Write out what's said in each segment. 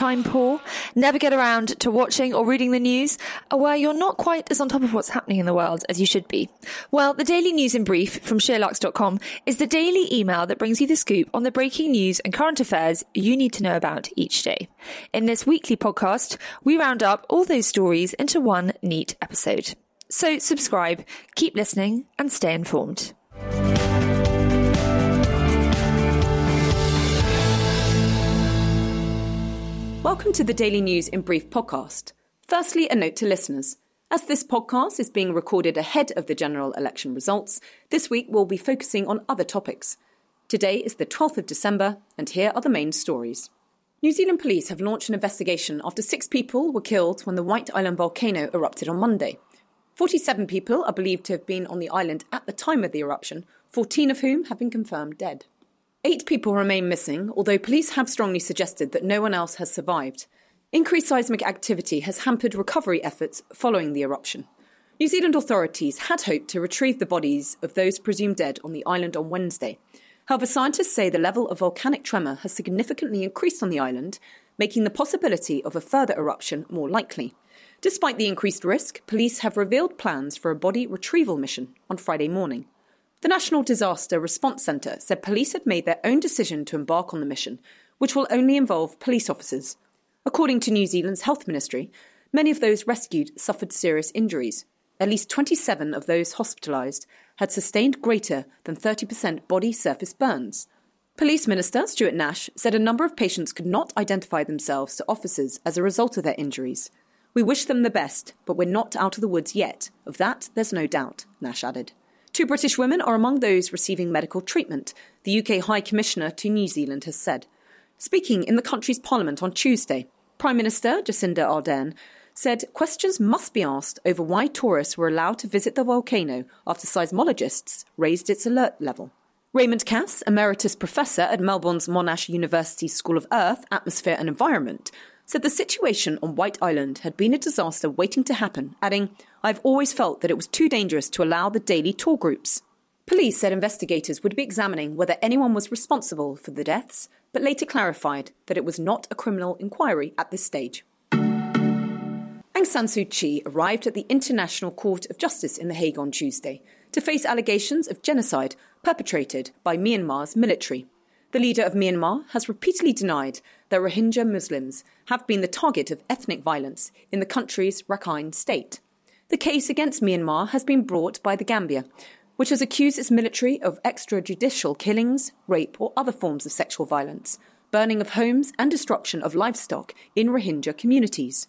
time poor, never get around to watching or reading the news, or where you're not quite as on top of what's happening in the world as you should be? Well, the Daily News in Brief from SheerLuxe.com is the daily email that brings you the scoop on the breaking news and current affairs you need to know about each day. In this weekly podcast, we round up all those stories into one neat episode. So subscribe, keep listening, and stay informed. Welcome to the Daily News in Brief podcast. Firstly, a note to listeners. As this podcast is being recorded ahead of the general election results, this week we'll be focusing on other topics. Today is the 12th of December, and here are the main stories. New Zealand police have launched an investigation after six people were killed when the White Island volcano erupted on Monday. 47 people are believed to have been on the island at the time of the eruption, 14 of whom have been confirmed dead. Eight people remain missing, although police have strongly suggested that no one else has survived. Increased seismic activity has hampered recovery efforts following the eruption. New Zealand authorities had hoped to retrieve the bodies of those presumed dead on the island on Wednesday. However, scientists say the level of volcanic tremor has significantly increased on the island, making the possibility of a further eruption more likely. Despite the increased risk, police have revealed plans for a body retrieval mission on Friday morning. The National Disaster Response Centre said police had made their own decision to embark on the mission, which will only involve police officers. According to New Zealand's Health Ministry, many of those rescued suffered serious injuries. At least 27 of those hospitalised had sustained greater than 30% body surface burns. Police Minister Stuart Nash said a number of patients could not identify themselves to officers as a result of their injuries. We wish them the best, but we're not out of the woods yet. Of that, there's no doubt, Nash added. Two British women are among those receiving medical treatment, the UK High Commissioner to New Zealand has said. Speaking in the country's parliament on Tuesday, Prime Minister Jacinda Ardern said questions must be asked over why tourists were allowed to visit the volcano after seismologists raised its alert level. Raymond Cas, Emeritus Professor at Melbourne's Monash University School of Earth, Atmosphere and Environment, said the situation on White Island had been a disaster waiting to happen, adding, I've always felt that it was too dangerous to allow the daily tour groups. Police said investigators would be examining whether anyone was responsible for the deaths, but later clarified that it was not a criminal inquiry at this stage. Aung San Suu Kyi arrived at the International Court of Justice in The Hague on Tuesday to face allegations of genocide perpetrated by Myanmar's military. The leader of Myanmar has repeatedly denied that Rohingya Muslims have been the target of ethnic violence in the country's Rakhine state. The case against Myanmar has been brought by the Gambia, which has accused its military of extrajudicial killings, rape, or other forms of sexual violence, burning of homes, and destruction of livestock in Rohingya communities.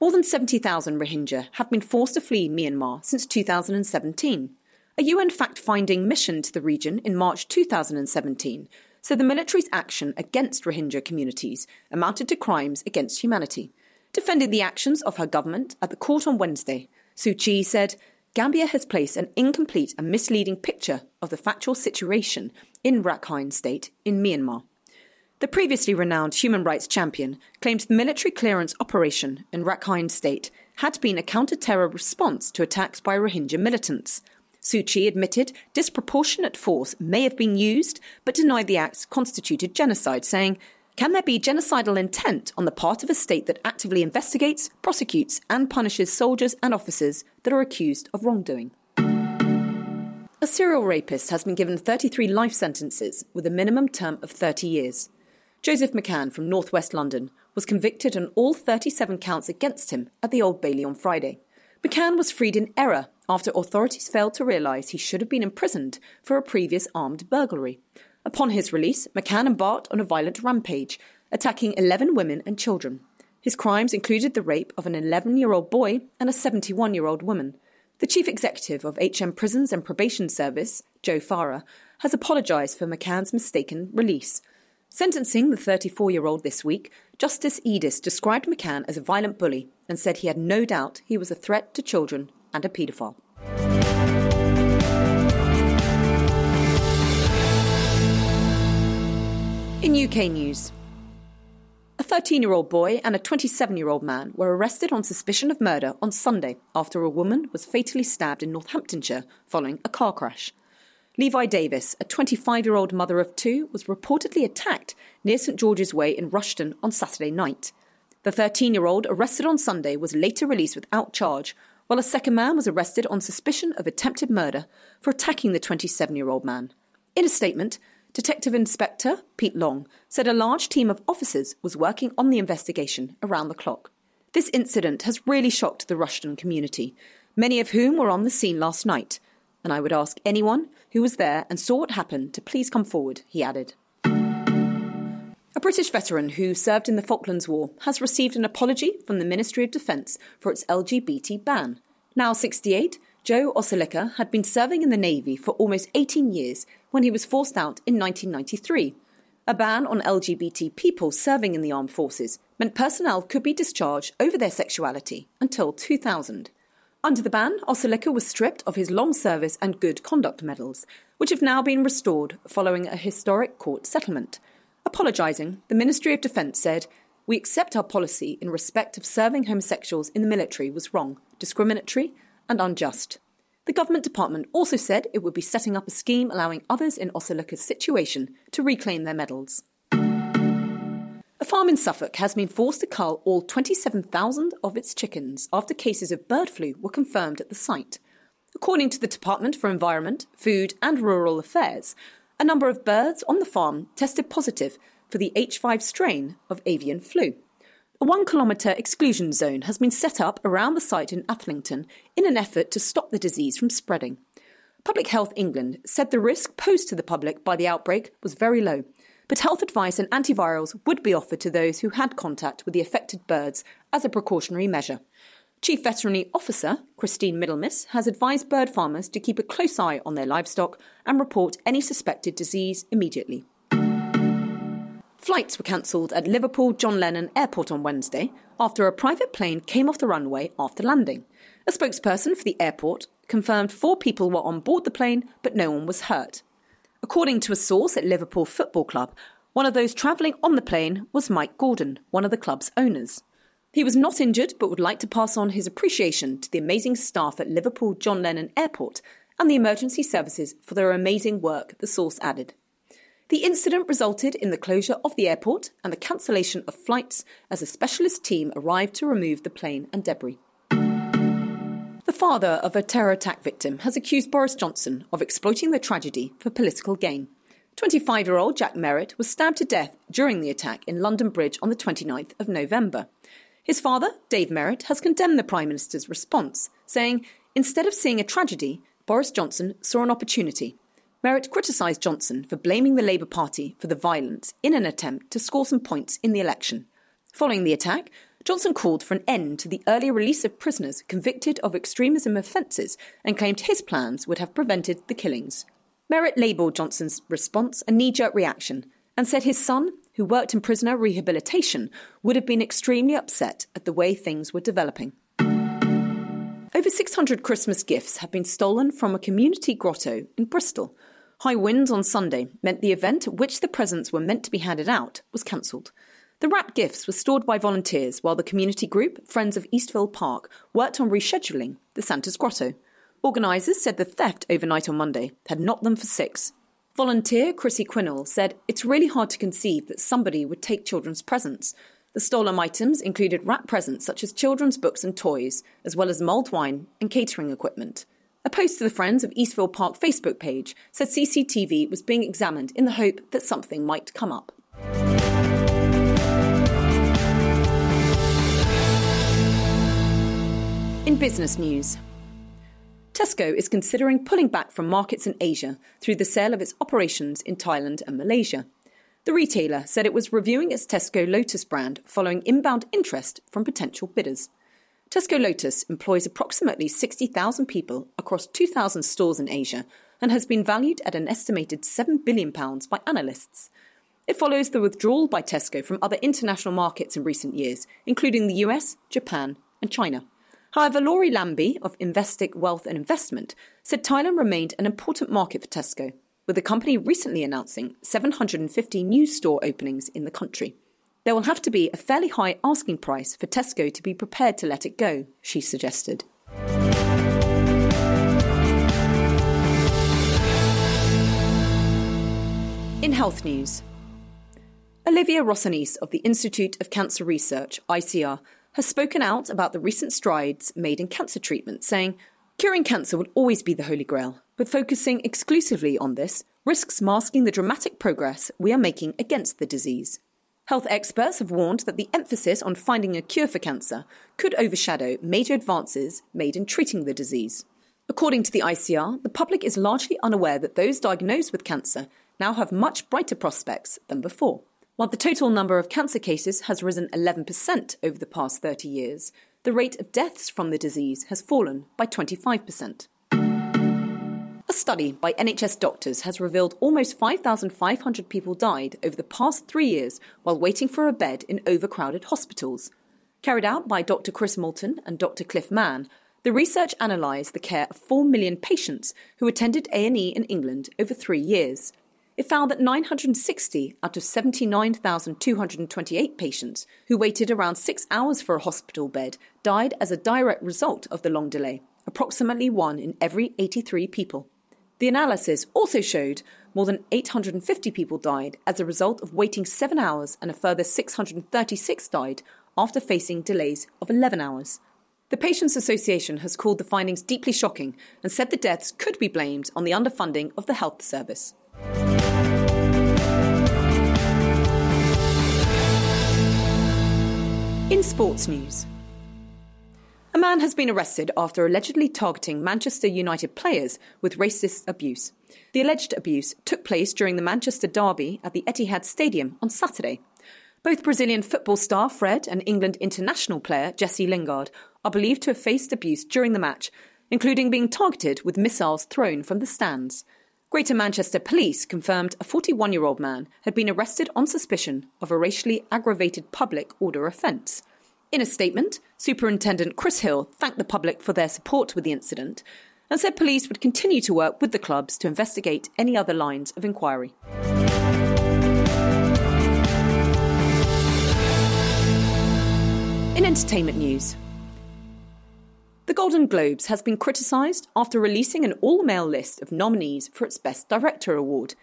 More than 70,000 Rohingya have been forced to flee Myanmar since 2017. A UN fact finding mission to the region in March 2017 so the military's action against Rohingya communities amounted to crimes against humanity. Defending the actions of her government at the court on Wednesday, Suu Kyi said, Gambia has placed an incomplete and misleading picture of the factual situation in Rakhine State in Myanmar. The previously renowned human rights champion claimed the military clearance operation in Rakhine State had been a counter terror response to attacks by Rohingya militants, Suu admitted disproportionate force may have been used, but denied the acts constituted genocide, saying, Can there be genocidal intent on the part of a state that actively investigates, prosecutes, and punishes soldiers and officers that are accused of wrongdoing? A serial rapist has been given 33 life sentences with a minimum term of 30 years. Joseph McCann from northwest London was convicted on all 37 counts against him at the Old Bailey on Friday. McCann was freed in error after authorities failed to realise he should have been imprisoned for a previous armed burglary. Upon his release, McCann embarked on a violent rampage, attacking 11 women and children. His crimes included the rape of an 11 year old boy and a 71 year old woman. The chief executive of HM Prisons and Probation Service, Jo Farrar, has apologised for McCann's mistaken release. Sentencing the 34 year old this week, Justice Edis described McCann as a violent bully and said he had no doubt he was a threat to children and a paedophile. In UK news, a 13 year old boy and a 27 year old man were arrested on suspicion of murder on Sunday after a woman was fatally stabbed in Northamptonshire following a car crash. Levi Davis, a 25 year old mother of two, was reportedly attacked near St George's Way in Rushton on Saturday night. The 13 year old, arrested on Sunday, was later released without charge, while a second man was arrested on suspicion of attempted murder for attacking the 27 year old man. In a statement, Detective Inspector Pete Long said a large team of officers was working on the investigation around the clock. This incident has really shocked the Rushton community, many of whom were on the scene last night, and I would ask anyone who was there and saw what happened to please come forward, he added. A British veteran who served in the Falklands War has received an apology from the Ministry of Defence for its LGBT ban. Now 68, Joe Ousalice had been serving in the Navy for almost 18 years when he was forced out in 1993. A ban on LGBT people serving in the armed forces meant personnel could be discharged over their sexuality until 2000. Under the ban, Ousalice was stripped of his long service and good conduct medals, which have now been restored following a historic court settlement. Apologising, the Ministry of Defence said, We accept our policy in respect of serving homosexuals in the military was wrong, discriminatory, and unjust. The government department also said it would be setting up a scheme allowing others in Ousalice's situation to reclaim their medals. A farm in Suffolk has been forced to cull all 27,000 of its chickens after cases of bird flu were confirmed at the site. According to the Department for Environment, Food and Rural Affairs, a number of birds on the farm tested positive for the H5 strain of avian flu. A one kilometre exclusion zone has been set up around the site in Athelington in an effort to stop the disease from spreading. Public Health England said the risk posed to the public by the outbreak was very low, but health advice and antivirals would be offered to those who had contact with the affected birds as a precautionary measure. Chief Veterinary Officer Christine Middlemiss has advised bird farmers to keep a close eye on their livestock and report any suspected disease immediately. Flights were cancelled at Liverpool John Lennon Airport on Wednesday after a private plane came off the runway after landing. A spokesperson for the airport confirmed four people were on board the plane, but no one was hurt. According to a source at Liverpool Football Club, one of those travelling on the plane was Mike Gordon, one of the club's owners. He was not injured, but would like to pass on his appreciation to the amazing staff at Liverpool John Lennon Airport and the emergency services for their amazing work, the source added. The incident resulted in the closure of the airport and the cancellation of flights as a specialist team arrived to remove the plane and debris. The father of a terror attack victim has accused Boris Johnson of exploiting the tragedy for political gain. 25 year old Jack Merritt was stabbed to death during the attack in London Bridge on the 29th of November. His father, Dave Merritt, has condemned the Prime Minister's response, saying, instead of seeing a tragedy, Boris Johnson saw an opportunity Merritt criticised Johnson for blaming the Labour Party for the violence in an attempt to score some points in the election. Following the attack, Johnson called for an end to the early release of prisoners convicted of extremism offences and claimed his plans would have prevented the killings. Merritt labelled Johnson's response a knee jerk reaction and said his son, who worked in prisoner rehabilitation, would have been extremely upset at the way things were developing. Over 600 Christmas gifts have been stolen from a community grotto in Bristol High winds on Sunday meant the event at which the presents were meant to be handed out was cancelled. The wrapped gifts were stored by volunteers while the community group, Friends of Eastville Park, worked on rescheduling the Santa's Grotto. Organisers said the theft overnight on Monday had knocked them for six. Volunteer Chrissy Quinnell said it's really hard to conceive that somebody would take children's presents. The stolen items included wrapped presents such as children's books and toys, as well as mulled wine and catering equipment. A post to the Friends of Eastville Park Facebook page said CCTV was being examined in the hope that something might come up. In business news, Tesco is considering pulling back from markets in Asia through the sale of its operations in Thailand and Malaysia. The retailer said it was reviewing its Tesco Lotus brand following inbound interest from potential bidders. Tesco Lotus employs approximately 60,000 people across 2,000 stores in Asia and has been valued at an estimated £7 billion by analysts. It follows the withdrawal by Tesco from other international markets in recent years, including the US, Japan, and China. However, Laurie Lambie of Investec Wealth and Investment said Thailand remained an important market for Tesco, with the company recently announcing 750 new store openings in the country. There will have to be a fairly high asking price for Tesco to be prepared to let it go, she suggested. In health news, Olivia Rossanese of the Institute of Cancer Research, ICR, has spoken out about the recent strides made in cancer treatment, saying, Curing cancer will always be the holy grail, but focusing exclusively on this risks masking the dramatic progress we are making against the disease. Health experts have warned that the emphasis on finding a cure for cancer could overshadow major advances made in treating the disease. According to the ICR, the public is largely unaware that those diagnosed with cancer now have much brighter prospects than before. While the total number of cancer cases has risen 11% over the past 30 years, the rate of deaths from the disease has fallen by 25%. A study by NHS doctors has revealed almost 5,500 people died over the past three years while waiting for a bed in overcrowded hospitals. Carried out by Dr. Chris Moulton and Dr. Cliff Mann, the research analysed the care of 4 million patients who attended A&E in England over three years – it found that 960 out of 79,228 patients who waited around six hours for a hospital bed died as a direct result of the long delay, approximately one in every 83 people. The analysis also showed more than 850 people died as a result of waiting seven hours, and a further 636 died after facing delays of 11 hours. The Patients Association has called the findings deeply shocking and said the deaths could be blamed on the underfunding of the health service. In sports news, a man has been arrested after allegedly targeting Manchester United players with racist abuse. The alleged abuse took place during the Manchester derby at the Etihad Stadium on Saturday. Both Brazilian football star Fred and England international player Jesse Lingard are believed to have faced abuse during the match, including being targeted with missiles thrown from the stands. Greater Manchester Police confirmed a 41 year old man had been arrested on suspicion of a racially aggravated public order offence. In a statement, Superintendent Chris Hill thanked the public for their support with the incident and said police would continue to work with the clubs to investigate any other lines of inquiry. In entertainment news, the Golden Globes has been criticised after releasing an all male list of nominees for its Best Director award.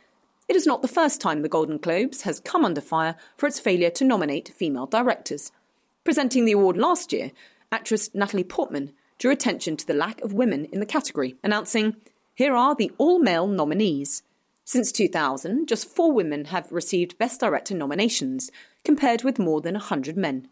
It is not the first time the Golden Globes has come under fire for its failure to nominate female directors. Presenting the award last year, actress Natalie Portman drew attention to the lack of women in the category, announcing, Here are the all male nominees. Since 2000, just four women have received Best Director nominations, compared with more than 100 men.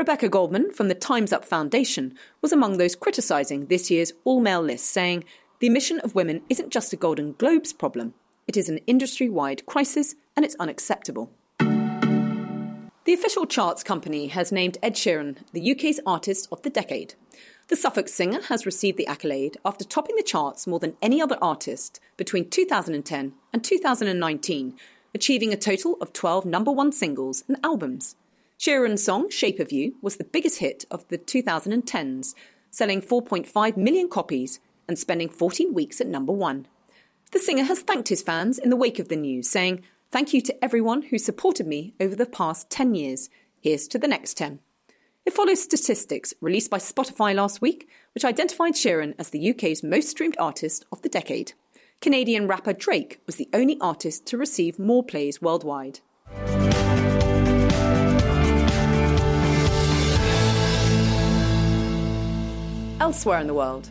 Rebecca Goldman from the Time's Up Foundation was among those criticising this year's all male list, saying, The omission of women isn't just a Golden Globes problem, it is an industry wide crisis and it's unacceptable. The official charts company has named Ed Sheeran the UK's Artist of the Decade. The Suffolk singer has received the accolade after topping the charts more than any other artist between 2010 and 2019, achieving a total of 12 number one singles and albums. Sheeran's song Shape of You was the biggest hit of the 2010s, selling 4.5 million copies and spending 14 weeks at number one. The singer has thanked his fans in the wake of the news, saying, Thank you to everyone who supported me over the past 10 years. Here's to the next 10. It follows statistics released by Spotify last week, which identified Sheeran as the UK's most streamed artist of the decade. Canadian rapper Drake was the only artist to receive more plays worldwide. Elsewhere in the world,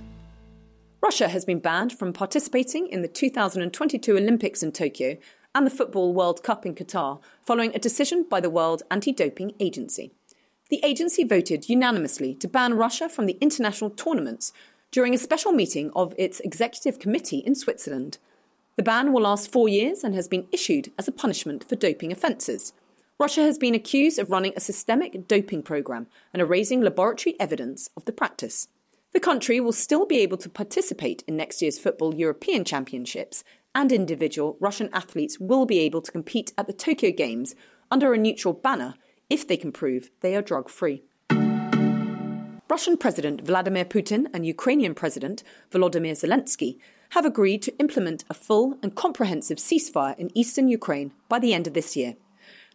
Russia has been banned from participating in the 2022 Olympics in Tokyo and the Football World Cup in Qatar following a decision by the World Anti Doping Agency. The agency voted unanimously to ban Russia from the international tournaments during a special meeting of its executive committee in Switzerland. The ban will last four years and has been issued as a punishment for doping offences. Russia has been accused of running a systemic doping program and erasing laboratory evidence of the practice. The country will still be able to participate in next year's Football European Championships, and individual Russian athletes will be able to compete at the Tokyo Games under a neutral banner if they can prove they are drug free. Russian President Vladimir Putin and Ukrainian President Volodymyr Zelensky have agreed to implement a full and comprehensive ceasefire in eastern Ukraine by the end of this year.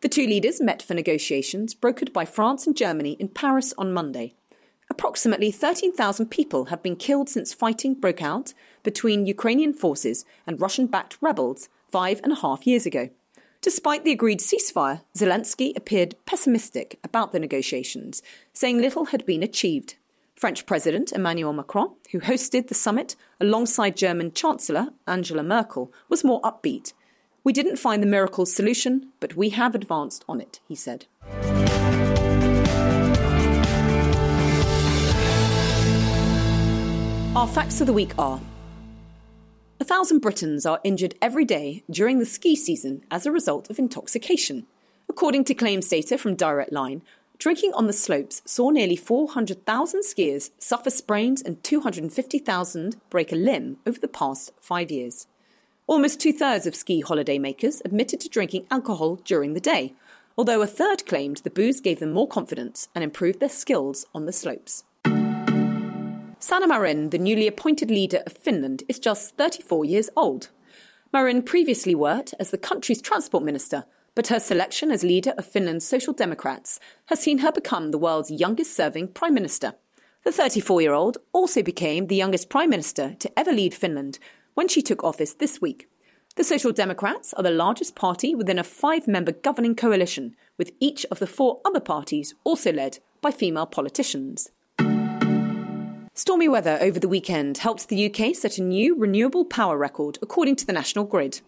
The two leaders met for negotiations brokered by France and Germany in Paris on Monday. Approximately 13,000 people have been killed since fighting broke out between Ukrainian forces and Russian backed rebels five and a half years ago. Despite the agreed ceasefire, Zelensky appeared pessimistic about the negotiations, saying little had been achieved. French President Emmanuel Macron, who hosted the summit alongside German Chancellor Angela Merkel, was more upbeat. We didn't find the miracle solution, but we have advanced on it, he said. Our facts of the week are a thousand Britons are injured every day during the ski season as a result of intoxication. According to claims data from Direct Line, drinking on the slopes saw nearly 400,000 skiers suffer sprains and 250,000 break a limb over the past five years. Almost two thirds of ski holiday makers admitted to drinking alcohol during the day, although a third claimed the booze gave them more confidence and improved their skills on the slopes. Sanna Marin, the newly appointed leader of Finland, is just 34 years old. Marin previously worked as the country's transport minister, but her selection as leader of Finland's Social Democrats has seen her become the world's youngest serving prime minister. The 34 year old also became the youngest prime minister to ever lead Finland when she took office this week. The Social Democrats are the largest party within a five member governing coalition, with each of the four other parties also led by female politicians. Stormy weather over the weekend helped the UK set a new renewable power record, according to the National Grid.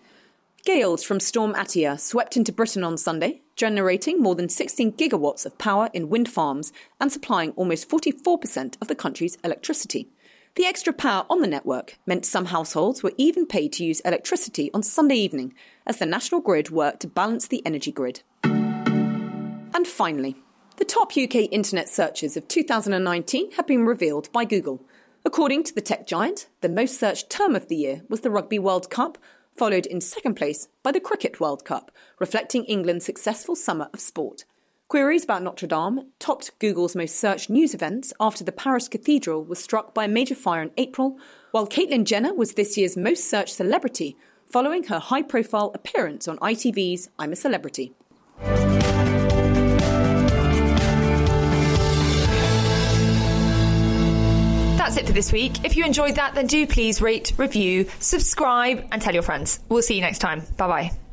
Gales from Storm Atiyah swept into Britain on Sunday, generating more than 16 gigawatts of power in wind farms and supplying almost 44% of the country's electricity. The extra power on the network meant some households were even paid to use electricity on Sunday evening as the National Grid worked to balance the energy grid. And finally, the top UK internet searches of 2019 have been revealed by Google. According to the tech giant, the most searched term of the year was the Rugby World Cup, followed in second place by the Cricket World Cup, reflecting England's successful summer of sport. Queries about Notre Dame topped Google's most searched news events after the Paris Cathedral was struck by a major fire in April, while Caitlyn Jenner was this year's most searched celebrity, following her high profile appearance on ITV's I'm a Celebrity. That's it for this week. If you enjoyed that, then do please rate, review, subscribe, and tell your friends. We'll see you next time. Bye bye.